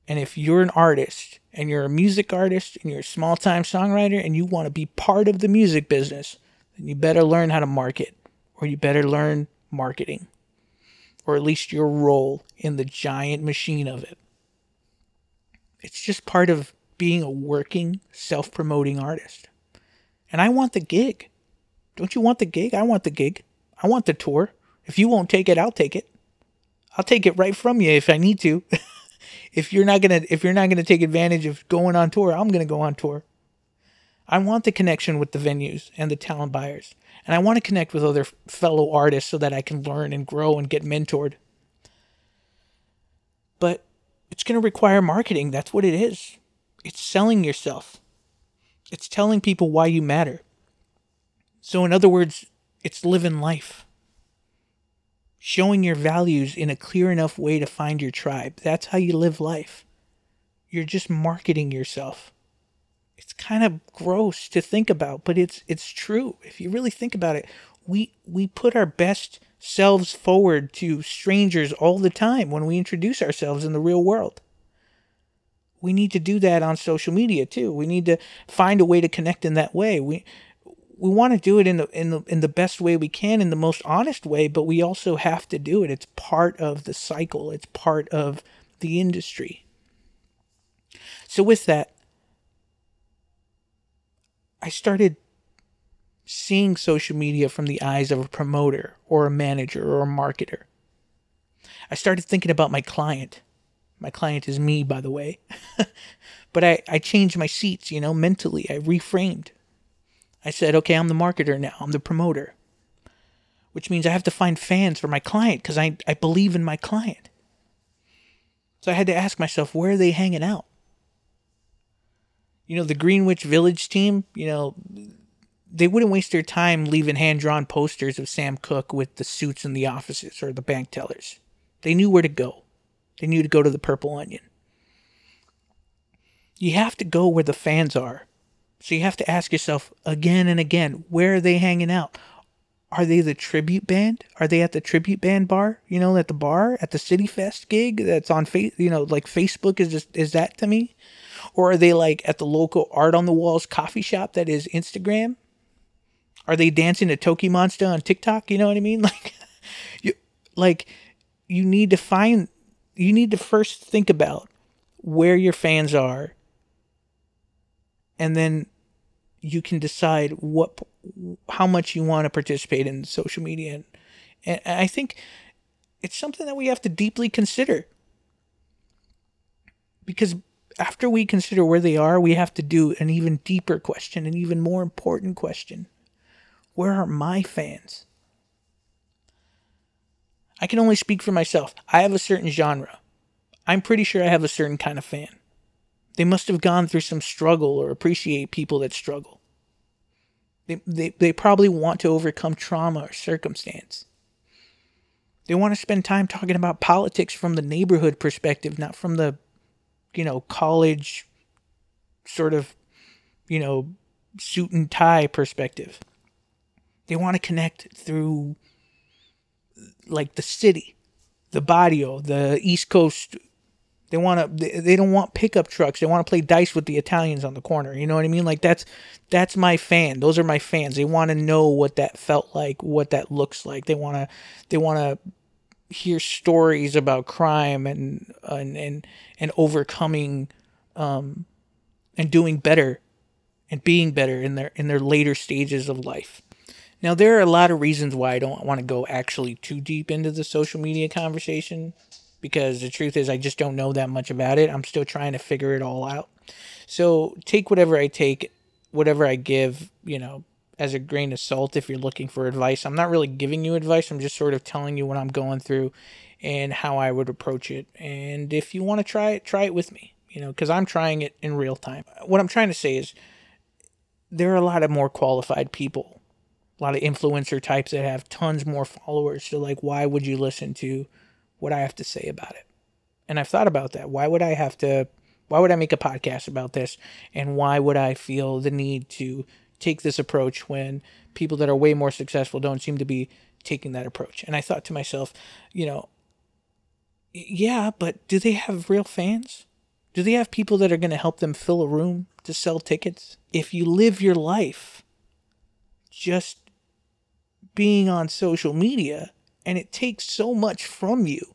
And if you're an artist and you're a music artist and you're a small time songwriter and you want to be part of the music business, then you better learn how to market or you better learn marketing or at least your role in the giant machine of it. It's just part of being a working, self promoting artist. And I want the gig. Don't you want the gig? I want the gig. I want the tour. If you won't take it, I'll take it. I'll take it right from you if I need to. if you're not gonna if you're not gonna take advantage of going on tour, I'm gonna go on tour. I want the connection with the venues and the talent buyers. And I want to connect with other fellow artists so that I can learn and grow and get mentored. But it's going to require marketing. That's what it is. It's selling yourself, it's telling people why you matter. So, in other words, it's living life. Showing your values in a clear enough way to find your tribe. That's how you live life. You're just marketing yourself it's kind of gross to think about, but it's it's true. If you really think about it, we we put our best selves forward to strangers all the time when we introduce ourselves in the real world. We need to do that on social media too. We need to find a way to connect in that way. We we want to do it in the in the in the best way we can in the most honest way, but we also have to do it. It's part of the cycle. It's part of the industry. So with that, I started seeing social media from the eyes of a promoter or a manager or a marketer. I started thinking about my client. My client is me, by the way. but I, I changed my seats, you know, mentally. I reframed. I said, okay, I'm the marketer now, I'm the promoter, which means I have to find fans for my client because I, I believe in my client. So I had to ask myself, where are they hanging out? you know, the Greenwich Village team, you know, they wouldn't waste their time leaving hand drawn posters of Sam Cooke with the suits in the offices or the bank tellers. They knew where to go. They knew to go to the Purple Onion. You have to go where the fans are. So you have to ask yourself again and again where are they hanging out? Are they the tribute band? Are they at the tribute band bar? You know, at the bar at the City Fest gig that's on face. You know, like Facebook is is that to me? Or are they like at the local art on the walls coffee shop that is Instagram? Are they dancing to Toki Monster on TikTok? You know what I mean? Like you like you need to find you need to first think about where your fans are and then you can decide what how much you want to participate in social media and, and I think it's something that we have to deeply consider because after we consider where they are, we have to do an even deeper question, an even more important question. Where are my fans? I can only speak for myself. I have a certain genre. I'm pretty sure I have a certain kind of fan. They must have gone through some struggle or appreciate people that struggle. They, they, they probably want to overcome trauma or circumstance. They want to spend time talking about politics from the neighborhood perspective, not from the you know, college sort of, you know, suit and tie perspective. They want to connect through like the city, the barrio, the East Coast. They want to. They don't want pickup trucks. They want to play dice with the Italians on the corner. You know what I mean? Like that's that's my fan. Those are my fans. They want to know what that felt like, what that looks like. They want to. They want to hear stories about crime and and and, and overcoming um, and doing better and being better in their in their later stages of life. Now there are a lot of reasons why I don't want to go actually too deep into the social media conversation because the truth is I just don't know that much about it. I'm still trying to figure it all out. So take whatever I take, whatever I give, you know, as a grain of salt if you're looking for advice. I'm not really giving you advice, I'm just sort of telling you what I'm going through and how I would approach it. And if you want to try it, try it with me, you know, because I'm trying it in real time. What I'm trying to say is there are a lot of more qualified people, a lot of influencer types that have tons more followers. So, like, why would you listen to what I have to say about it? And I've thought about that. Why would I have to? Why would I make a podcast about this? And why would I feel the need to take this approach when people that are way more successful don't seem to be taking that approach. And I thought to myself, you know, yeah, but do they have real fans? Do they have people that are going to help them fill a room to sell tickets? If you live your life just being on social media and it takes so much from you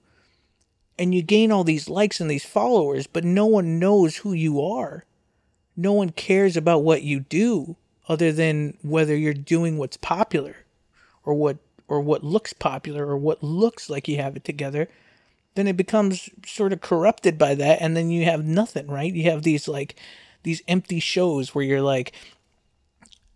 and you gain all these likes and these followers, but no one knows who you are. No one cares about what you do other than whether you're doing what's popular or what or what looks popular or what looks like you have it together then it becomes sort of corrupted by that and then you have nothing right you have these like these empty shows where you're like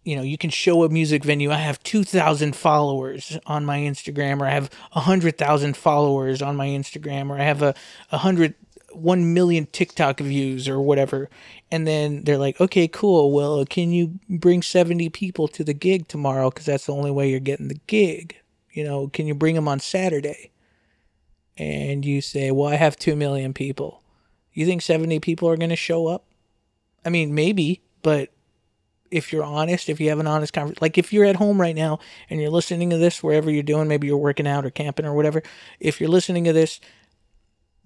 you know you can show a music venue. I have 2000 followers on my instagram or i have 100000 followers on my instagram or i have a 100 1 million tiktok views or whatever. And then they're like okay cool. Well can you bring 70 people to the gig tomorrow? Because that's the only way you're getting the gig. You know can you bring them on saturday? And you say, well, I have 2 million people. You think 70 people are going to show up? I mean, maybe, but if you're honest, if you have an honest conversation, like if you're at home right now and you're listening to this wherever you're doing, maybe you're working out or camping or whatever, if you're listening to this,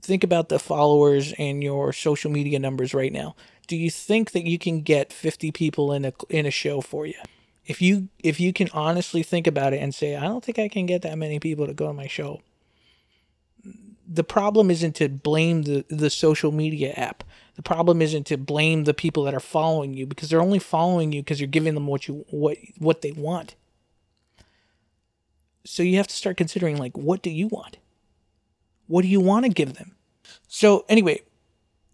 think about the followers and your social media numbers right now. Do you think that you can get 50 people in a in a show for you? If you if you can honestly think about it and say, I don't think I can get that many people to go to my show the problem isn't to blame the, the social media app. The problem isn't to blame the people that are following you because they're only following you because you're giving them what you what what they want. So you have to start considering like what do you want? What do you want to give them? So anyway,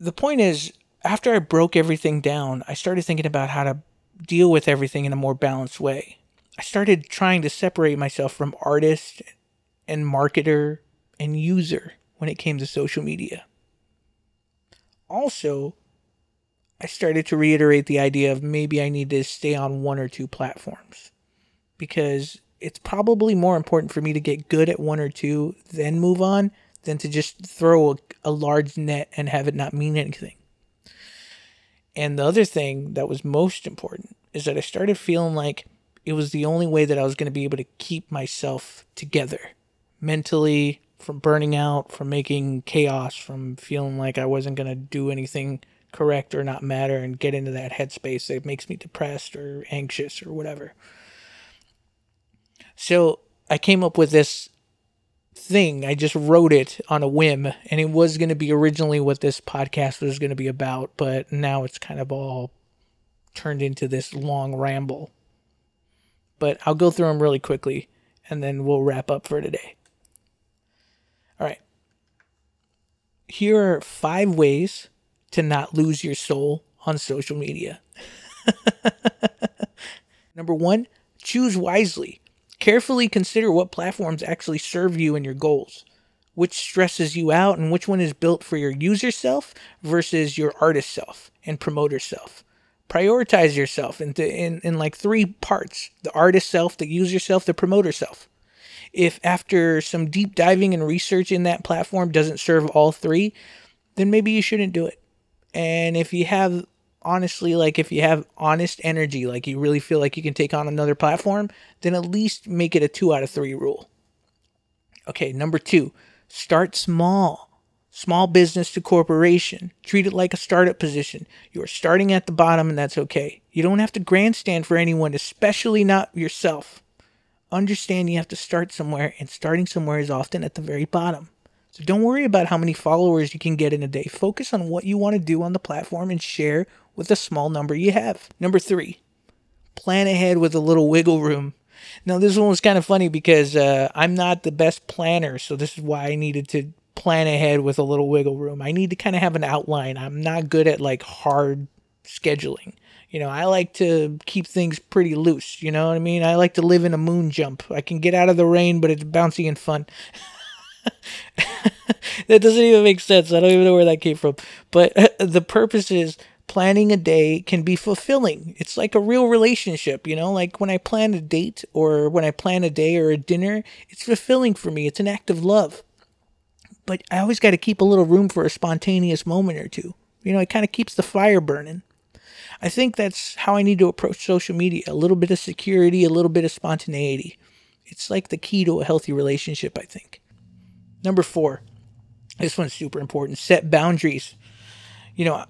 the point is after I broke everything down, I started thinking about how to deal with everything in a more balanced way. I started trying to separate myself from artist and marketer and user when it came to social media. Also, I started to reiterate the idea of maybe I need to stay on one or two platforms because it's probably more important for me to get good at one or two, then move on, than to just throw a, a large net and have it not mean anything. And the other thing that was most important is that I started feeling like it was the only way that I was going to be able to keep myself together mentally, from burning out, from making chaos, from feeling like I wasn't going to do anything correct or not matter and get into that headspace that makes me depressed or anxious or whatever. So I came up with this thing. I just wrote it on a whim, and it was going to be originally what this podcast was going to be about, but now it's kind of all turned into this long ramble. But I'll go through them really quickly, and then we'll wrap up for today. All right. Here are five ways to not lose your soul on social media. Number one, choose wisely. Carefully consider what platforms actually serve you and your goals, which stresses you out, and which one is built for your user self versus your artist self and promoter self. Prioritize yourself into in, in like three parts the artist self, the user self, the promoter self if after some deep diving and research in that platform doesn't serve all three, then maybe you shouldn't do it. And if you have honestly like if you have honest energy, like you really feel like you can take on another platform, then at least make it a 2 out of 3 rule. Okay, number 2, start small. Small business to corporation. Treat it like a startup position. You are starting at the bottom, and that's okay. You don't have to grandstand for anyone, especially not yourself understand you have to start somewhere, and starting somewhere is often at the very bottom. So don't worry about how many followers you can get in a day. Focus on what you want to do on the platform and share with the small number you have. Number three, plan ahead with a little wiggle room. Now, this one was kind of funny because uh, I'm not the best planner, so this is why I needed to plan ahead with a little wiggle room. I need to kind of have an outline. I'm not good at like hard scheduling. You know, I like to keep things pretty loose. You know what I mean? I like to live in a moon jump. I can get out of the rain, but it's bouncy and fun. that doesn't even make sense. I don't even know where that came from. But the purpose is planning a day can be fulfilling. It's like a real relationship, you know? Like when I plan a date or when I plan a day or a dinner, it's fulfilling for me. It's an act of love. But I always got to keep a little room for a spontaneous moment or two. You know, it kind of keeps the fire burning. I think that's how I need to approach social media a little bit of security, a little bit of spontaneity. It's like the key to a healthy relationship, I think. Number four, this one's super important set boundaries. you know,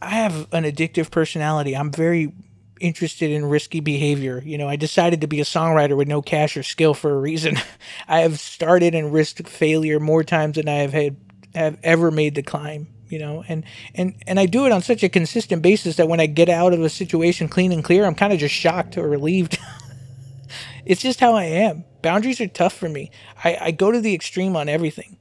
I have an addictive personality. I'm very interested in risky behavior. You know, I decided to be a songwriter with no cash or skill for a reason. I have started and risked failure more times than I have had have ever made the climb. You know, and and and I do it on such a consistent basis that when I get out of a situation clean and clear, I'm kind of just shocked or relieved. it's just how I am. Boundaries are tough for me. I, I go to the extreme on everything.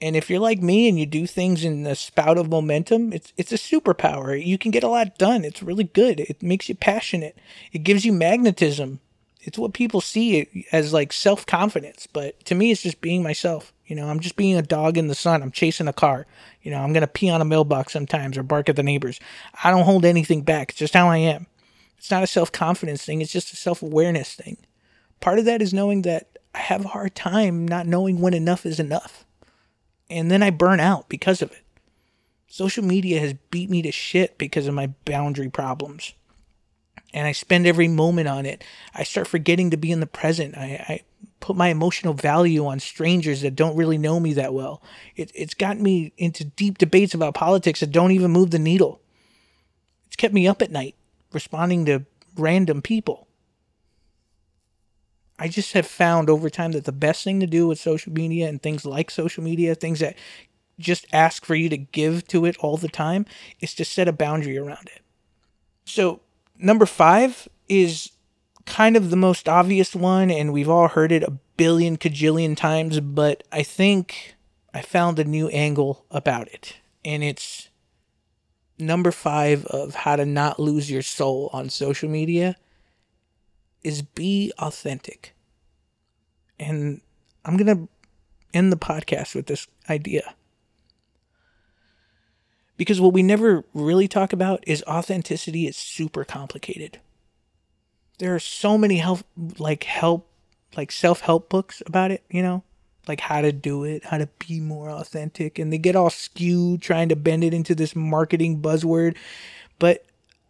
And if you're like me and you do things in the spout of momentum, it's it's a superpower. You can get a lot done. It's really good. It makes you passionate. It gives you magnetism. It's what people see as like self confidence. But to me, it's just being myself. You know, I'm just being a dog in the sun. I'm chasing a car. You know, I'm gonna pee on a mailbox sometimes or bark at the neighbors. I don't hold anything back. It's just how I am. It's not a self confidence thing. It's just a self awareness thing. Part of that is knowing that I have a hard time not knowing when enough is enough and then I burn out because of it. Social media has beat me to shit because of my boundary problems. And I spend every moment on it. I start forgetting to be in the present. I, I put my emotional value on strangers that don't really know me that well. It, it's gotten me into deep debates about politics that don't even move the needle. It's kept me up at night responding to random people. I just have found over time that the best thing to do with social media and things like social media, things that just ask for you to give to it all the time, is to set a boundary around it. So, number five is kind of the most obvious one, and we've all heard it a billion cajillion times, but I think I found a new angle about it. And it's number five of how to not lose your soul on social media is be authentic. And I'm going to end the podcast with this idea. Because what we never really talk about is authenticity is super complicated. There are so many help like help like self-help books about it, you know? Like how to do it, how to be more authentic and they get all skewed trying to bend it into this marketing buzzword. But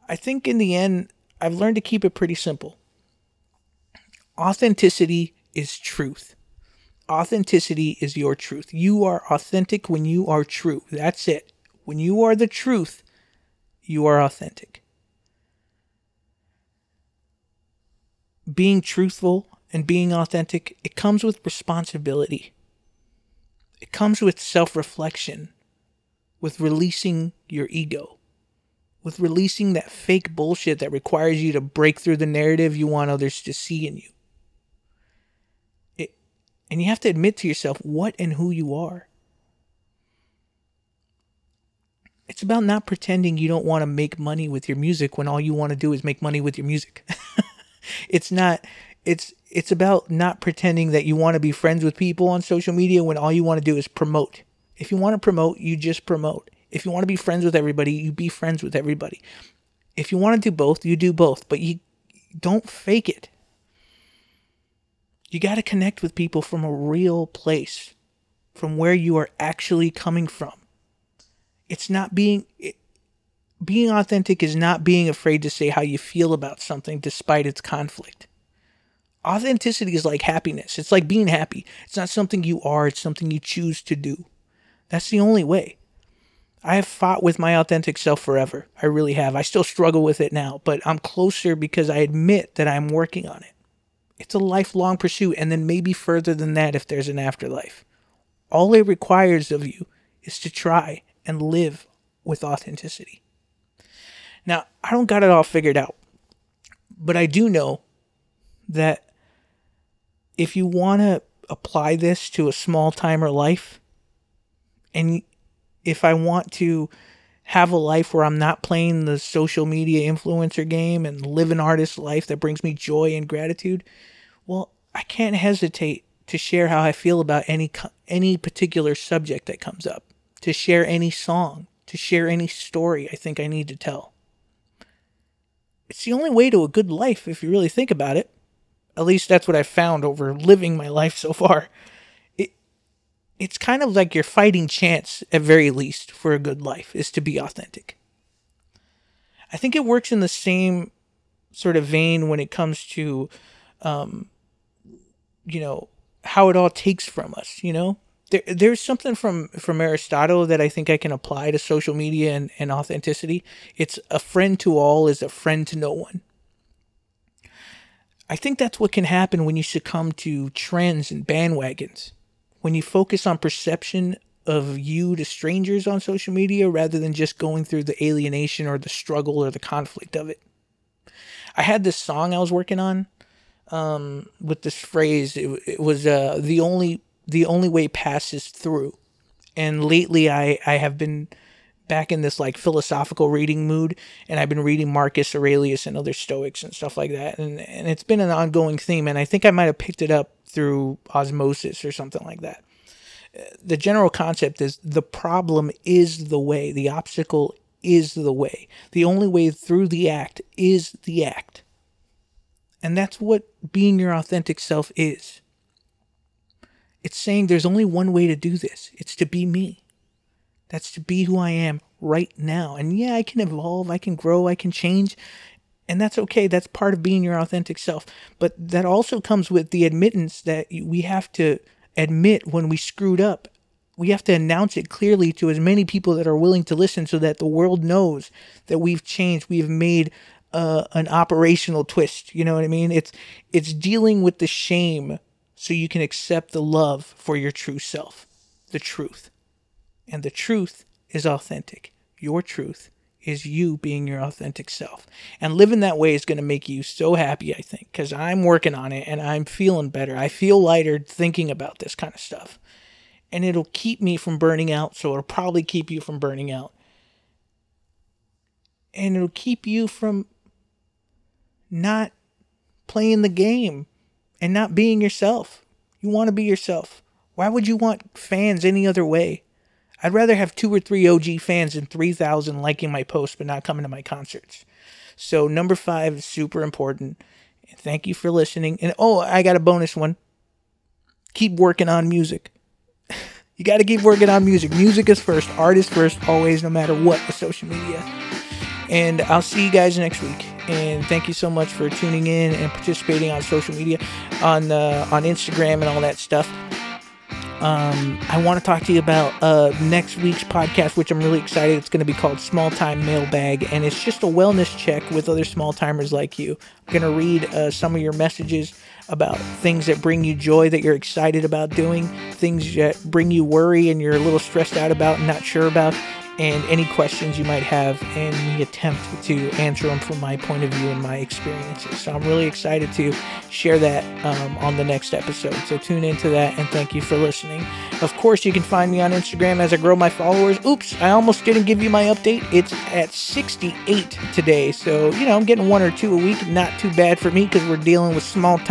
I think in the end I've learned to keep it pretty simple authenticity is truth. Authenticity is your truth. You are authentic when you are true. That's it. When you are the truth, you are authentic. Being truthful and being authentic, it comes with responsibility. It comes with self reflection, with releasing your ego, with releasing that fake bullshit that requires you to break through the narrative you want others to see in you. It, And you have to admit to yourself what and who you are. It's about not pretending you don't want to make money with your music when all you want to do is make money with your music. it's not it's it's about not pretending that you want to be friends with people on social media when all you want to do is promote. If you want to promote, you just promote. If you want to be friends with everybody, you be friends with everybody. If you want to do both, you do both, but you don't fake it. You got to connect with people from a real place, from where you are actually coming from. It's not being it, being authentic is not being afraid to say how you feel about something despite its conflict. Authenticity is like happiness. It's like being happy. It's not something you are, it's something you choose to do. That's the only way. I have fought with my authentic self forever. I really have. I still struggle with it now, but I'm closer because I admit that I'm working on it. It's a lifelong pursuit, and then maybe further than that if there's an afterlife. All it requires of you is to try and live with authenticity. Now, I don't got it all figured out, but I do know that if you want to apply this to a small timer life, and if I want to have a life where I'm not playing the social media influencer game and live an artist life that brings me joy and gratitude, well, I can't hesitate to share how I feel about any any particular subject that comes up, to share any song, to share any story I think I need to tell. It's the only way to a good life if you really think about it. At least that's what I've found over living my life so far It, it's kind of like your fighting chance, at very least, for a good life is to be authentic. I think it works in the same sort of vein when it comes to, um, you know, how it all takes from us. You know, there, there's something from from Aristotle that I think I can apply to social media and, and authenticity. It's a friend to all is a friend to no one. I think that's what can happen when you succumb to trends and bandwagons. When you focus on perception of you to strangers on social media rather than just going through the alienation or the struggle or the conflict of it. I had this song I was working on um, with this phrase. It, it was uh, the only the only way passes through. And lately, I I have been back in this like philosophical reading mood, and I've been reading Marcus Aurelius and other Stoics and stuff like that, and and it's been an ongoing theme. And I think I might have picked it up through osmosis or something like that. The general concept is the problem is the way, the obstacle is the way. The only way through the act is the act. And that's what being your authentic self is. It's saying there's only one way to do this it's to be me. That's to be who I am right now. And yeah, I can evolve, I can grow, I can change. And that's okay. That's part of being your authentic self. But that also comes with the admittance that we have to admit when we screwed up. We have to announce it clearly to as many people that are willing to listen so that the world knows that we've changed. We've made uh, an operational twist. You know what I mean? It's it's dealing with the shame so you can accept the love for your true self, the truth. And the truth is authentic. Your truth is you being your authentic self. And living that way is going to make you so happy, I think, because I'm working on it and I'm feeling better. I feel lighter thinking about this kind of stuff. And it'll keep me from burning out, so it'll probably keep you from burning out. And it'll keep you from not playing the game and not being yourself. You want to be yourself. Why would you want fans any other way? I'd rather have two or three OG fans than 3,000 liking my posts but not coming to my concerts. So, number five is super important. Thank you for listening. And oh, I got a bonus one. Keep working on music. you got to keep working on music. Music is first, art is first, always, no matter what the social media. And I'll see you guys next week. And thank you so much for tuning in and participating on social media, on uh, on Instagram and all that stuff. Um, I want to talk to you about uh, next week's podcast, which I'm really excited. It's going to be called Small Time Mailbag, and it's just a wellness check with other small timers like you. I'm going to read uh, some of your messages about things that bring you joy that you're excited about doing, things that bring you worry and you're a little stressed out about and not sure about, and any questions you might have, and the attempt to answer them from my point of view and my experiences. So I'm really excited to share that um, on the next episode. So tune into that, and thank you for listening. Of course, you can find me on Instagram as I grow my followers. Oops, I almost didn't give you my update. It's at 68 today. So, you know, I'm getting one or two a week. Not too bad for me because we're dealing with small time